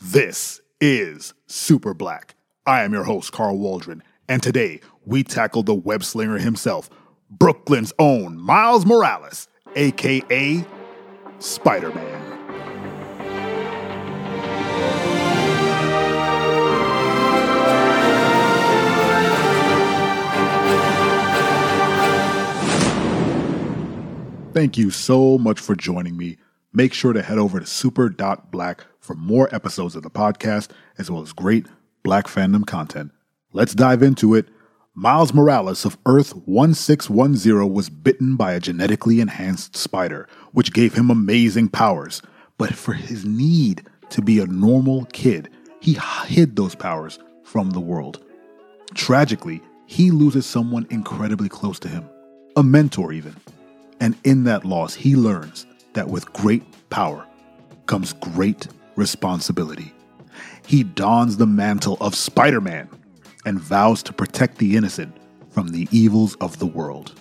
This is Super Black. I am your host, Carl Waldron, and today we tackle the web slinger himself, Brooklyn's own Miles Morales, aka Spider Man. Thank you so much for joining me. Make sure to head over to super.black for more episodes of the podcast, as well as great black fandom content. Let's dive into it. Miles Morales of Earth 1610 was bitten by a genetically enhanced spider, which gave him amazing powers. But for his need to be a normal kid, he hid those powers from the world. Tragically, he loses someone incredibly close to him, a mentor even. And in that loss, he learns that with great power comes great responsibility. He dons the mantle of Spider Man and vows to protect the innocent from the evils of the world.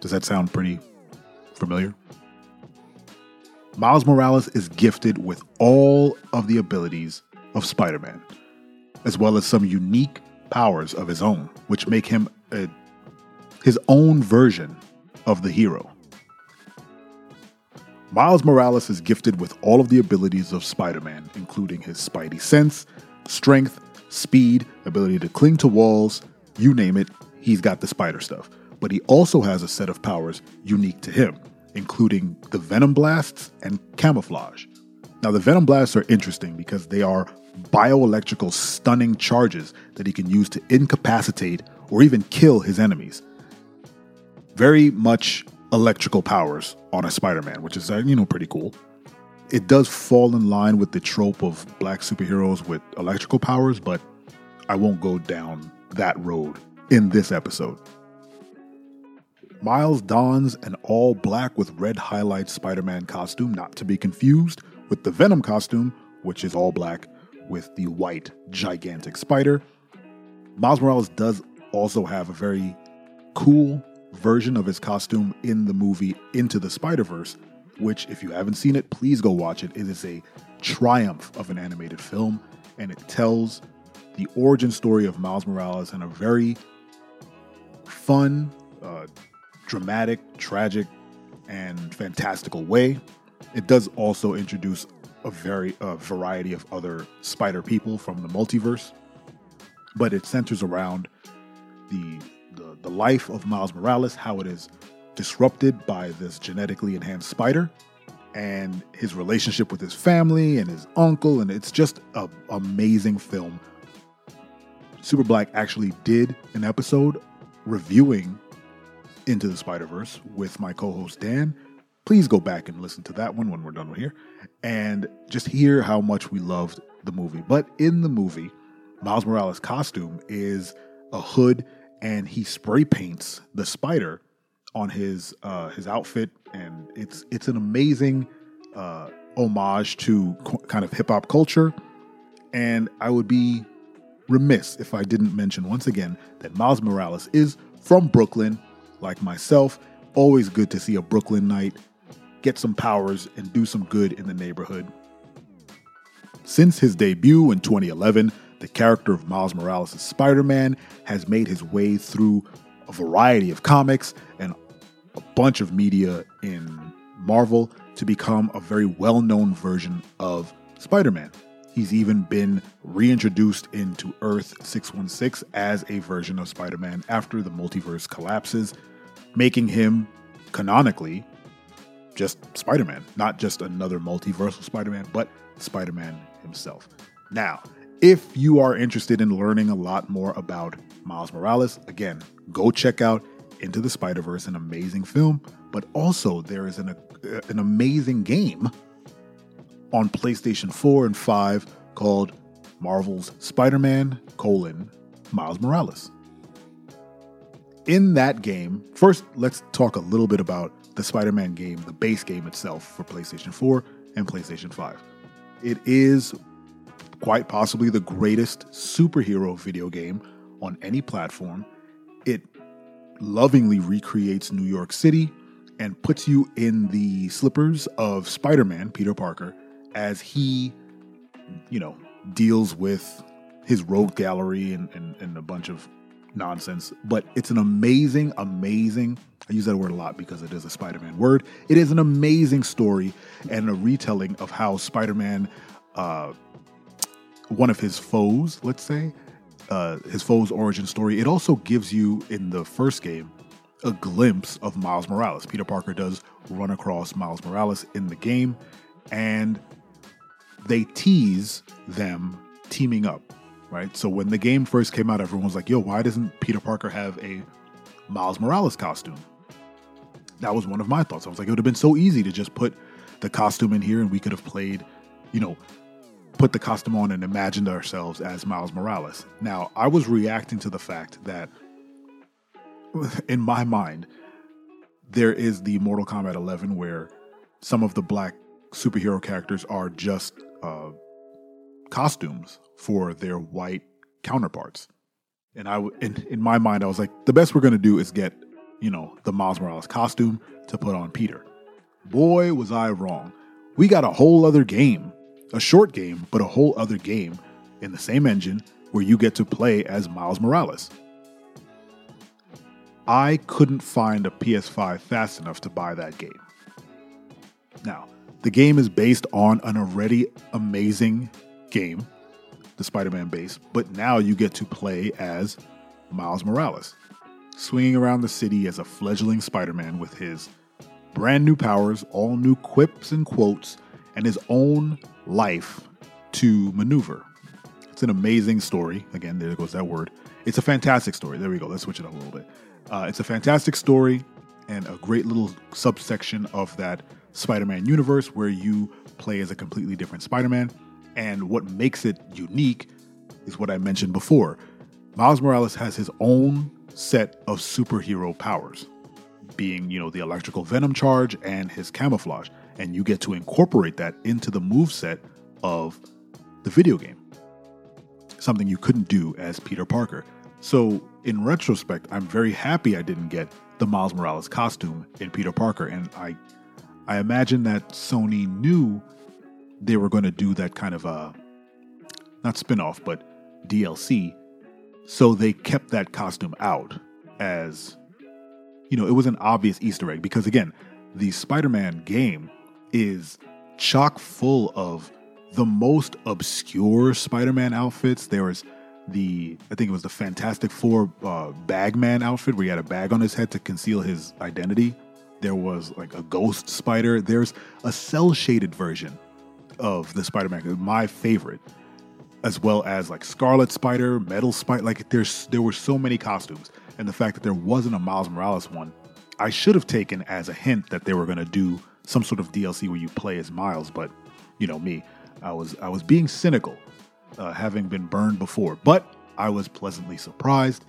Does that sound pretty familiar? Miles Morales is gifted with all of the abilities of Spider Man, as well as some unique powers of his own, which make him a, his own version of the hero. Miles Morales is gifted with all of the abilities of Spider Man, including his spidey sense, strength, speed, ability to cling to walls you name it, he's got the spider stuff. But he also has a set of powers unique to him, including the Venom Blasts and Camouflage. Now, the Venom Blasts are interesting because they are bioelectrical stunning charges that he can use to incapacitate or even kill his enemies. Very much electrical powers on a Spider-Man, which is uh, you know pretty cool. It does fall in line with the trope of black superheroes with electrical powers, but I won't go down that road in this episode. Miles dons an all black with red highlights Spider Man costume, not to be confused with the Venom costume, which is all black with the white gigantic spider. Miles Morales does also have a very cool version of his costume in the movie Into the Spider Verse, which, if you haven't seen it, please go watch it. It is a triumph of an animated film, and it tells the origin story of Miles Morales in a very fun, uh, dramatic, tragic, and fantastical way. It does also introduce a very uh, variety of other spider people from the multiverse, but it centers around the the, life of Miles Morales, how it is disrupted by this genetically enhanced spider, and his relationship with his family and his uncle, and it's just an amazing film. Super Black actually did an episode reviewing Into the Spider Verse with my co host Dan. Please go back and listen to that one when we're done with here and just hear how much we loved the movie. But in the movie, Miles Morales' costume is a hood and he spray paints the spider on his uh, his outfit, and it's it's an amazing uh, homage to co- kind of hip hop culture. And I would be remiss if I didn't mention once again that Miles Morales is from Brooklyn, like myself. Always good to see a Brooklyn knight get some powers and do some good in the neighborhood. Since his debut in 2011, the character of Miles Morales as Spider Man has made his way through a variety of comics and a bunch of media in Marvel to become a very well known version of Spider Man. He's even been reintroduced into Earth 616 as a version of Spider Man after the multiverse collapses, making him canonically just Spider Man, not just another multiversal Spider Man, but Spider Man himself. Now, if you are interested in learning a lot more about Miles Morales, again, go check out Into the Spider Verse, an amazing film. But also, there is an, uh, an amazing game on PlayStation 4 and 5 called Marvel's Spider Man colon Miles Morales. In that game, first, let's talk a little bit about the Spider Man game, the base game itself for PlayStation 4 and PlayStation 5. It is quite possibly the greatest superhero video game on any platform. It lovingly recreates New York City and puts you in the slippers of Spider Man, Peter Parker, as he you know, deals with his rogue gallery and, and, and a bunch of nonsense. But it's an amazing, amazing. I use that word a lot because it is a Spider Man word. It is an amazing story and a retelling of how Spider Man, uh, one of his foes, let's say, uh, his foe's origin story. It also gives you in the first game a glimpse of Miles Morales. Peter Parker does run across Miles Morales in the game, and they tease them teaming up, right? So when the game first came out, everyone was like, yo, why doesn't Peter Parker have a Miles Morales costume? That was one of my thoughts. I was like, it would have been so easy to just put the costume in here and we could have played, you know, put the costume on and imagined ourselves as Miles Morales. Now, I was reacting to the fact that in my mind, there is the Mortal Kombat 11 where some of the black superhero characters are just uh, costumes for their white counterparts. And I, in, in my mind, I was like, the best we're gonna do is get, you know, the Miles Morales costume to put on Peter. Boy, was I wrong. We got a whole other game, a short game, but a whole other game in the same engine where you get to play as Miles Morales. I couldn't find a PS5 fast enough to buy that game. Now, the game is based on an already amazing game, the Spider Man base, but now you get to play as Miles Morales, swinging around the city as a fledgling Spider Man with his brand new powers, all new quips and quotes, and his own life to maneuver. It's an amazing story. Again, there goes that word. It's a fantastic story. There we go. Let's switch it up a little bit. Uh, it's a fantastic story and a great little subsection of that Spider Man universe where you play as a completely different Spider Man. And what makes it unique is what I mentioned before. Miles Morales has his own set of superhero powers, being, you know, the electrical venom charge and his camouflage. And you get to incorporate that into the move set of the video game. Something you couldn't do as Peter Parker. So, in retrospect, I'm very happy I didn't get the Miles Morales costume in Peter Parker, and I, I imagine that Sony knew they were going to do that kind of a, not spin-off, but DLC. So they kept that costume out as, you know, it was an obvious Easter egg because again, the Spider-Man game is chock full of the most obscure Spider-Man outfits. There was the I think it was the Fantastic Four uh, Bagman outfit where he had a bag on his head to conceal his identity. There was like a ghost spider. There's a cel shaded version of the Spider-Man, my favorite, as well as like Scarlet Spider, Metal Spider. Like there's there were so many costumes, and the fact that there wasn't a Miles Morales one, I should have taken as a hint that they were to do some sort of DLC where you play as Miles. But you know me, I was I was being cynical uh, having been burned before, but I was pleasantly surprised.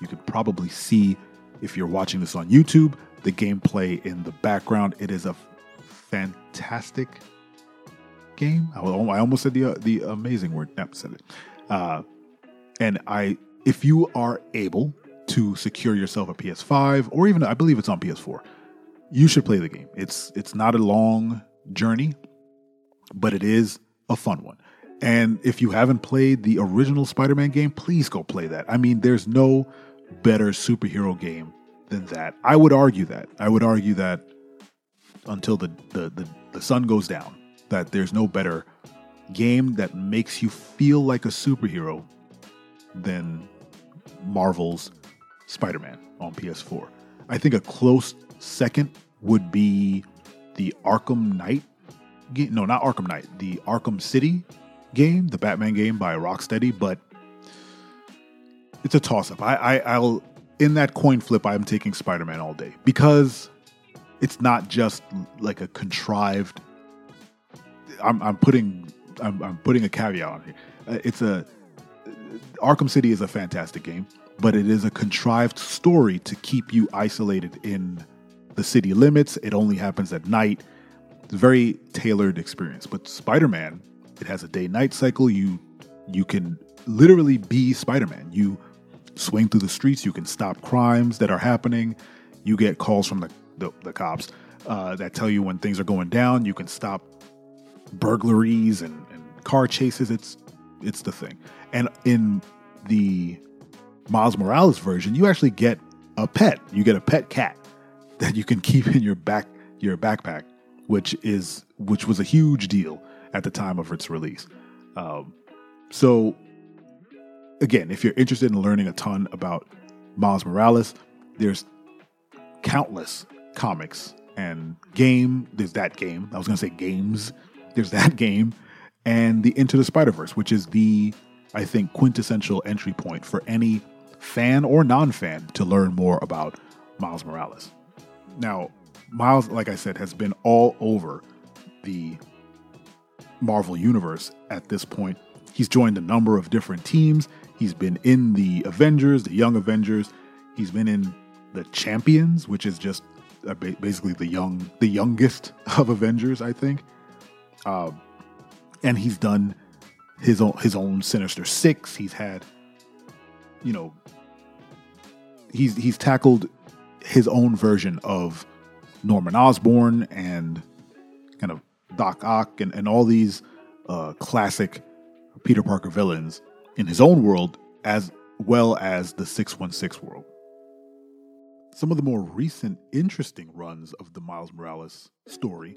You could probably see if you're watching this on YouTube the gameplay in the background. It is a fantastic game. I, almost said the uh, the amazing word. Yep, said it. Uh, and I, if you are able to secure yourself a PS5 or even I believe it's on PS4, you should play the game. It's it's not a long journey, but it is a fun one. And if you haven't played the original Spider Man game, please go play that. I mean, there's no better superhero game than that. I would argue that. I would argue that until the, the, the, the sun goes down, that there's no better game that makes you feel like a superhero than Marvel's Spider Man on PS4. I think a close second would be the Arkham Knight game. No, not Arkham Knight, the Arkham City game, the Batman game by Rocksteady, but it's a toss up. I, I I'll in that coin flip, I'm taking Spider Man all day because it's not just like a contrived. I'm, I'm putting I'm, I'm putting a caveat on here. Uh, it's a Arkham City is a fantastic game, but it is a contrived story to keep you isolated in the city limits. It only happens at night. It's a very tailored experience. But Spider Man it has a day night cycle. You you can literally be Spider Man. You swing through the streets. You can stop crimes that are happening. You get calls from the the, the cops uh, that tell you when things are going down. You can stop burglaries and, and car chases. It's it's the thing. And in the Miles Morales version, you actually get a pet. You get a pet cat that you can keep in your back your backpack, which is which was a huge deal at the time of its release. Um, so again, if you're interested in learning a ton about Miles Morales, there's countless comics and game. There's that game. I was going to say games. There's that game and the Into the Spider Verse, which is the I think quintessential entry point for any fan or non-fan to learn more about Miles Morales. Now, Miles, like I said, has been all over the Marvel universe at this point. He's joined a number of different teams. He's been in the Avengers, the Young Avengers. He's been in the Champions, which is just uh, basically the young, the youngest of Avengers, I think. Uh, and he's done his own his own Sinister Six. He's had, you know, he's he's tackled his own version of Norman Osborn and kind of Doc Ock and, and all these uh, classic Peter Parker villains in his own world as well as the 616 world. Some of the more recent interesting runs of the Miles Morales story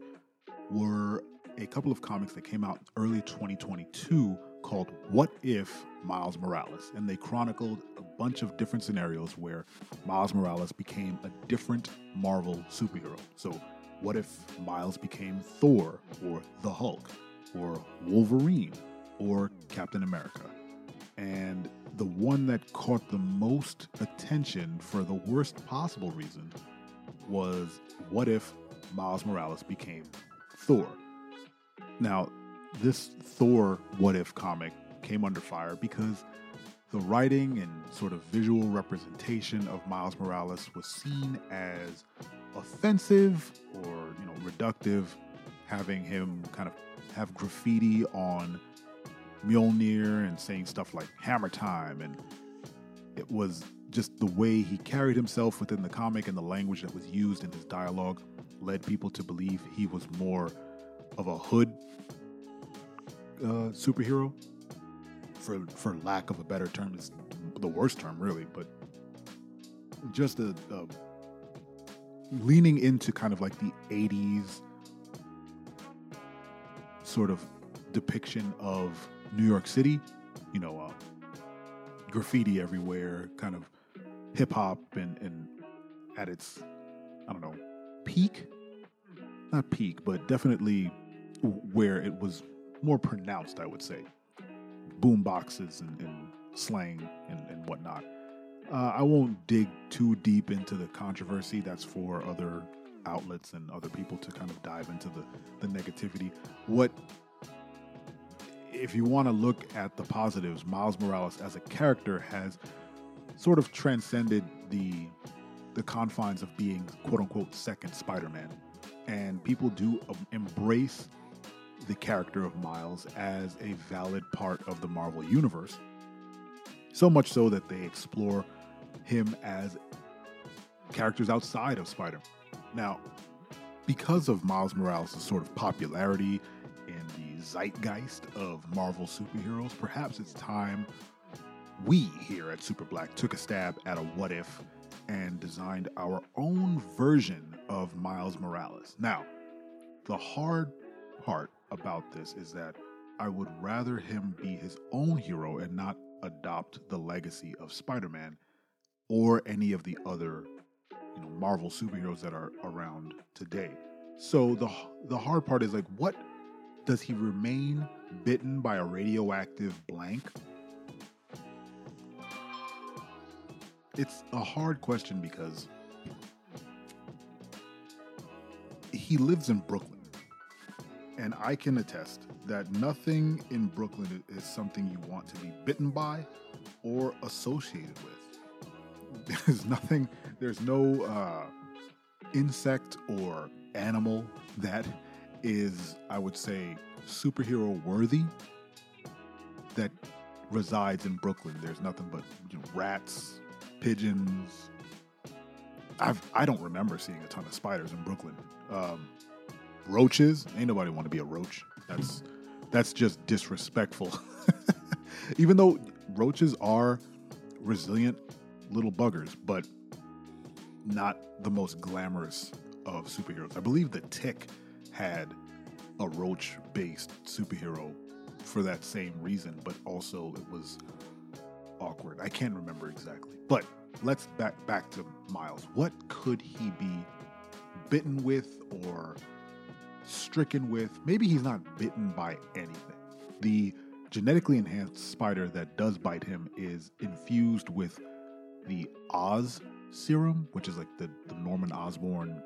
were a couple of comics that came out early 2022 called What If Miles Morales? And they chronicled a bunch of different scenarios where Miles Morales became a different Marvel superhero. So, what if Miles became Thor or the Hulk or Wolverine or Captain America? And the one that caught the most attention for the worst possible reason was what if Miles Morales became Thor? Now, this Thor What If comic came under fire because the writing and sort of visual representation of Miles Morales was seen as offensive or, you know, reductive, having him kind of have graffiti on Mjolnir and saying stuff like hammer time and it was just the way he carried himself within the comic and the language that was used in his dialogue led people to believe he was more of a hood uh, superhero, for for lack of a better term, is the worst term really, but just a, a leaning into kind of like the '80s sort of depiction of New York City, you know, uh, graffiti everywhere, kind of hip hop and, and at its, I don't know, peak. Not peak, but definitely where it was more pronounced, I would say. Boom boxes and, and slang and, and whatnot. Uh, I won't dig too deep into the controversy. That's for other outlets and other people to kind of dive into the, the negativity. What, if you want to look at the positives, Miles Morales as a character has sort of transcended the the confines of being quote unquote second Spider-Man, and people do embrace the character of Miles as a valid part of the Marvel Universe. So much so that they explore him as characters outside of Spider. Man. Now, because of Miles Morales' sort of popularity in the zeitgeist of Marvel superheroes, perhaps it's time we here at Super Black took a stab at a what if and designed our own version of Miles Morales. Now, the hard part about this is that I would rather him be his own hero and not adopt the legacy of Spider Man or any of the other you know Marvel superheroes that are around today. So the the hard part is like what does he remain bitten by a radioactive blank? It's a hard question because he lives in Brooklyn and I can attest that nothing in Brooklyn is something you want to be bitten by or associated with. There's nothing, there's no uh, insect or animal that is, I would say, superhero worthy that resides in Brooklyn. There's nothing but you know, rats, pigeons. I've, I don't remember seeing a ton of spiders in Brooklyn. Um, roaches. Ain't nobody want to be a roach. That's That's just disrespectful. Even though roaches are resilient little buggers, but not the most glamorous of superheroes. I believe the Tick had a roach based superhero for that same reason, but also it was awkward. I can't remember exactly. But let's back back to Miles. What could he be bitten with or stricken with? Maybe he's not bitten by anything. The genetically enhanced spider that does bite him is infused with the Oz serum, which is like the, the Norman Osborn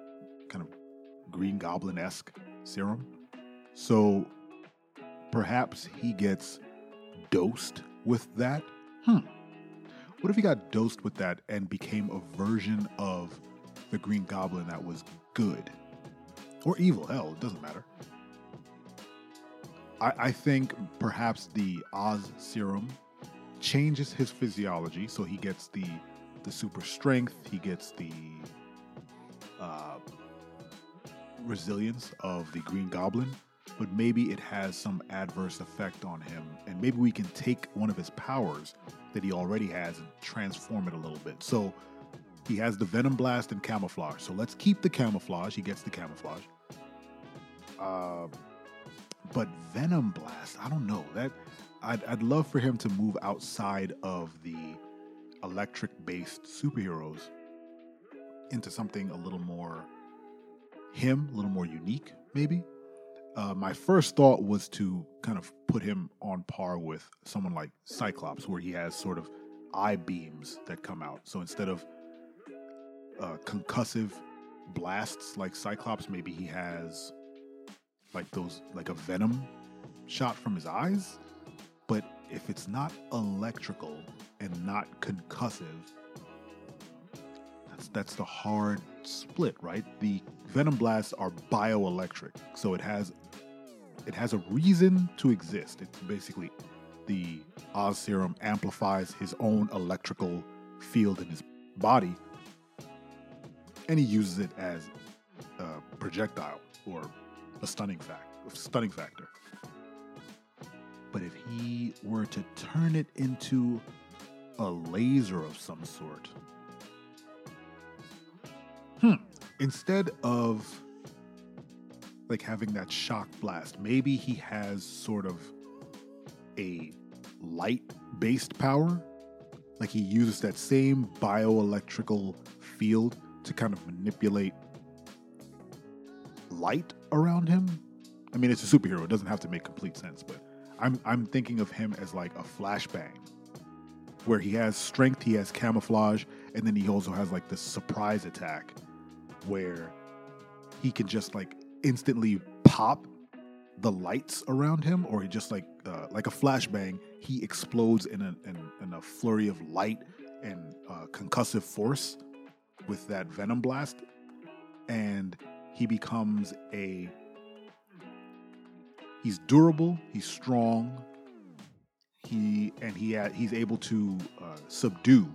kind of Green Goblin esque serum. So perhaps he gets dosed with that. Hmm. What if he got dosed with that and became a version of the Green Goblin that was good? Or evil, hell, it doesn't matter. I, I think perhaps the Oz serum changes his physiology so he gets the the super strength, he gets the uh, resilience of the Green Goblin, but maybe it has some adverse effect on him, and maybe we can take one of his powers that he already has and transform it a little bit. So he has the Venom Blast and Camouflage. So let's keep the Camouflage. He gets the Camouflage. Uh, but Venom Blast, I don't know that. I'd, I'd love for him to move outside of the electric based superheroes into something a little more him, a little more unique, maybe. Uh, my first thought was to kind of put him on par with someone like Cyclops, where he has sort of eye beams that come out. So instead of uh, concussive blasts like Cyclops, maybe he has like those, like a venom shot from his eyes. But if it's not electrical and not concussive, that's that's the hard split, right? The venom blasts are bioelectric, so it has it has a reason to exist. It's basically the Oz serum amplifies his own electrical field in his body, and he uses it as a projectile or a stunning fact, a stunning factor. But if he were to turn it into a laser of some sort, hmm, instead of like having that shock blast. Maybe he has sort of a light based power. Like he uses that same bioelectrical field to kind of manipulate light around him. I mean, it's a superhero, it doesn't have to make complete sense, but I'm I'm thinking of him as like a flashbang. Where he has strength, he has camouflage, and then he also has like this surprise attack where he can just like instantly pop the lights around him, or he just like uh, like a flashbang, he explodes in a in, in a flurry of light and uh, concussive force with that venom blast, and he becomes a he's durable, he's strong, he and he had, he's able to uh, subdue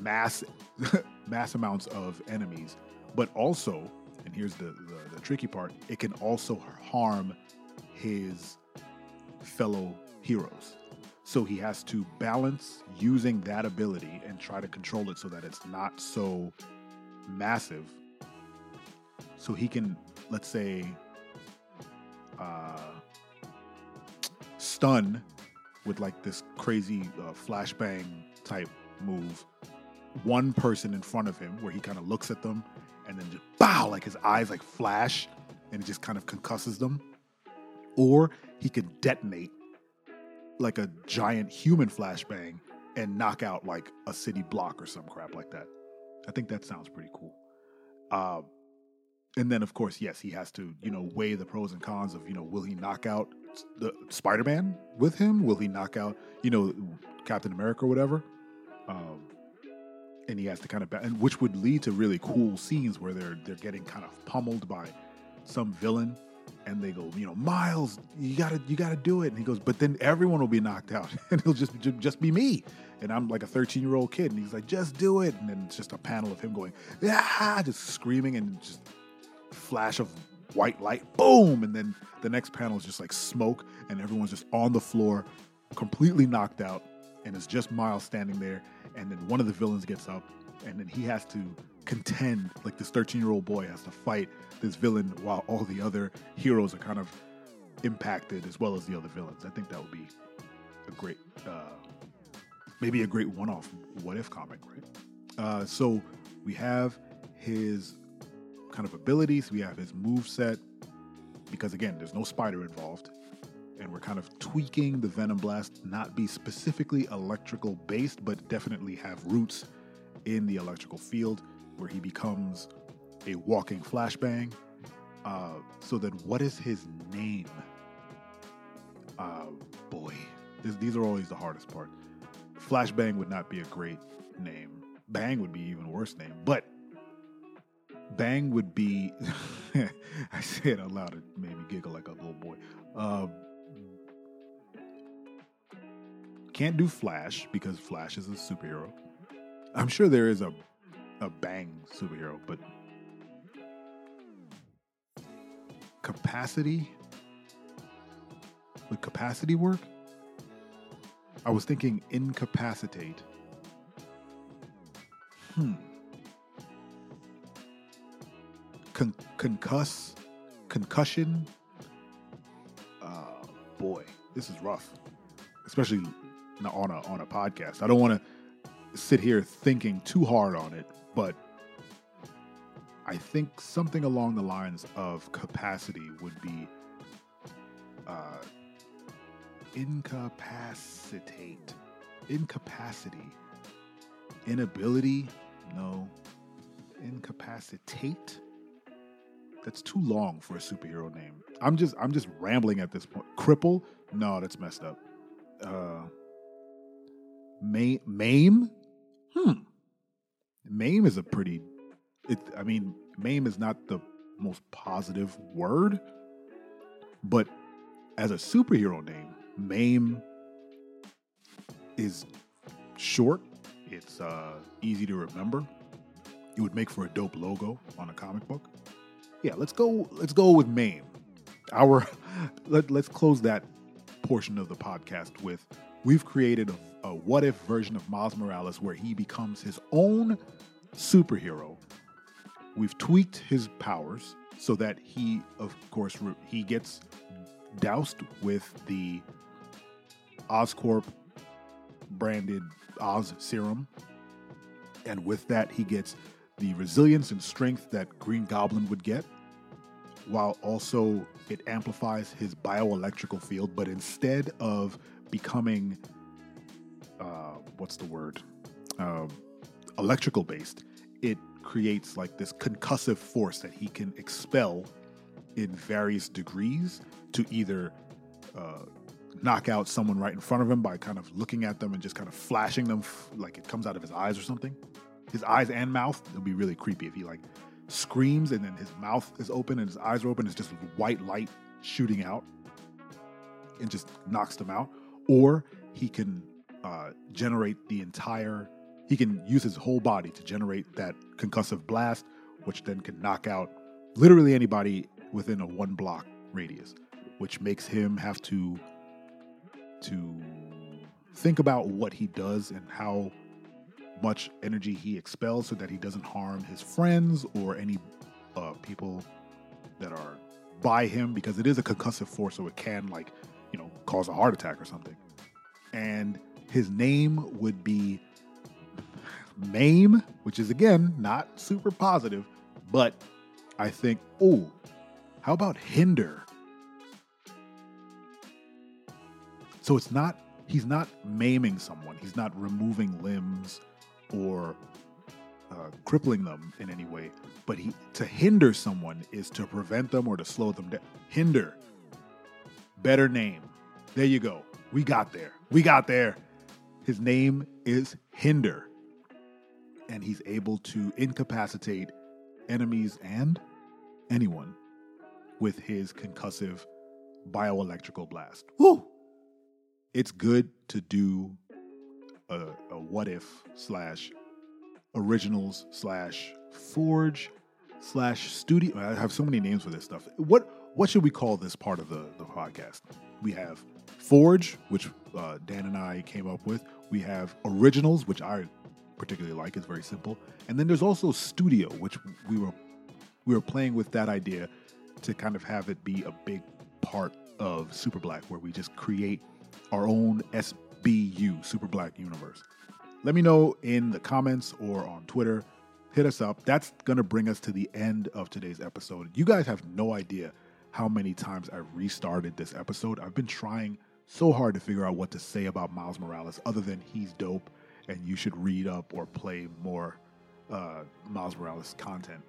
mass mass amounts of enemies, but also and here's the, the, the tricky part it can also harm his fellow heroes. So he has to balance using that ability and try to control it so that it's not so massive. So he can, let's say, uh, stun with like this crazy uh, flashbang type move one person in front of him where he kind of looks at them and then just bow, like his eyes like flash and it just kind of concusses them. Or he could detonate like a giant human flashbang and knock out like a city block or some crap like that. I think that sounds pretty cool. Uh, and then, of course, yes, he has to, you know, weigh the pros and cons of, you know, will he knock out the Spider-Man with him? Will he knock out, you know, Captain America or whatever? Um, and he has to kind of and which would lead to really cool scenes where they're they're getting kind of pummeled by some villain and they go you know miles you gotta you gotta do it. And he goes but then everyone will be knocked out and it'll just just be me. And i'm like a 13 year old kid. And he's like just do it. And then it's just a panel of him going yeah just screaming and just flash of white light, boom, and then the next panel is just like smoke, and everyone's just on the floor, completely knocked out, and it's just Miles standing there, and then one of the villains gets up, and then he has to contend, like this 13 year old boy has to fight this villain while all the other heroes are kind of impacted as well as the other villains. I think that would be a great, uh, maybe a great one off what if comic, right? Uh, so we have his kind of abilities, we have his move set, because again, there's no spider involved. And we're kind of tweaking the Venom Blast, not be specifically electrical based, but definitely have roots in the electrical field where he becomes a walking flashbang. Uh, so then, what is his name? Uh, boy, this, these are always the hardest part. Flashbang would not be a great name. Bang would be even worse name, but Bang would be. I say it out loud. It made me giggle like a little boy. Uh, can't do Flash because Flash is a superhero. I'm sure there is a a Bang superhero, but capacity would capacity work? I was thinking incapacitate. Hmm. Con- concuss, concussion. Uh, boy, this is rough, especially on a on a podcast. I don't want to sit here thinking too hard on it, but I think something along the lines of capacity would be uh, incapacitate, incapacity, inability. No, incapacitate. That's too long for a superhero name. I'm just I'm just rambling at this point. Cripple? No, that's messed up. Uh, maim? Hmm. MAME is a pretty it I mean, MAME is not the most positive word, but as a superhero name, MAME is short. It's uh, easy to remember. It would make for a dope logo on a comic book. Yeah, let's go. Let's go with MAME. Our let, let's close that portion of the podcast with we've created a, a what if version of Miles Morales where he becomes his own superhero We've tweaked his powers so that he, of course, he gets doused with the Oscorp branded Oz serum. And with that, he gets the resilience and strength that Green Goblin would get, while also it amplifies his bioelectrical field. But instead of becoming, what's the word, uh, electrical based, it creates like this concussive force that he can expel in various degrees to either uh, knock out someone right in front of him by kind of looking at them and just kind of flashing them f- like it comes out of his eyes or something. His eyes and mouth. It'll be really creepy if he like screams and then his mouth is open and his eyes are open. It's just white light shooting out and just knocks them out. Or he can uh, generate the entire he can use his whole body to generate that concussive blast, which then can knock out literally anybody within a one block radius, which makes him have to to think about what he does and how much energy he expels so that he doesn't harm his friends or any uh, people that are by him because it is a concussive force so it can like you know cause a heart attack or something. And his name would be MAME, which is again not super positive, but I think, oh, how about hinder? So it's not, he's not maiming someone, he's not removing limbs or uh, crippling them in any way, but he to hinder someone is to prevent them or to slow them down. Hinder. Better name. There you go. We got there. We got there. His name is Hinder and he's able to incapacitate enemies and anyone with his concussive bioelectrical blast. Woo! It's good to do a, a what if slash originals slash forge slash studio. I have so many names for this stuff. What what should we call this part of the, the podcast? We have Forge, which uh, Dan and I came up with. We have Originals, which I particularly like. It's very simple. And then there's also Studio, which we were we were playing with that idea to kind of have it be a big part of Super Black, where we just create our own SBU, Super Black Universe. Let me know in the comments or on Twitter. Hit us up. That's going to bring us to the end of today's episode. You guys have no idea how many times I restarted this episode. I've been trying so hard to figure out what to say about Miles Morales other than he's dope and you should read up or play more uh, Miles Morales content.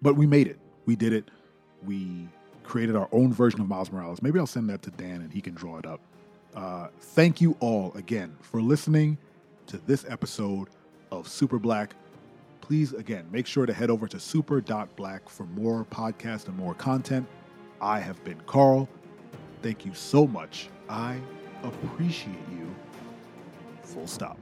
But we made it. We did it. We created our own version of Miles Morales. Maybe I'll send that to Dan and he can draw it up. Uh, thank you all again for listening to this episode of Super Black. Please, again, make sure to head over to super.black for more podcasts and more content. I have been Carl. Thank you so much. I appreciate you. Full stop.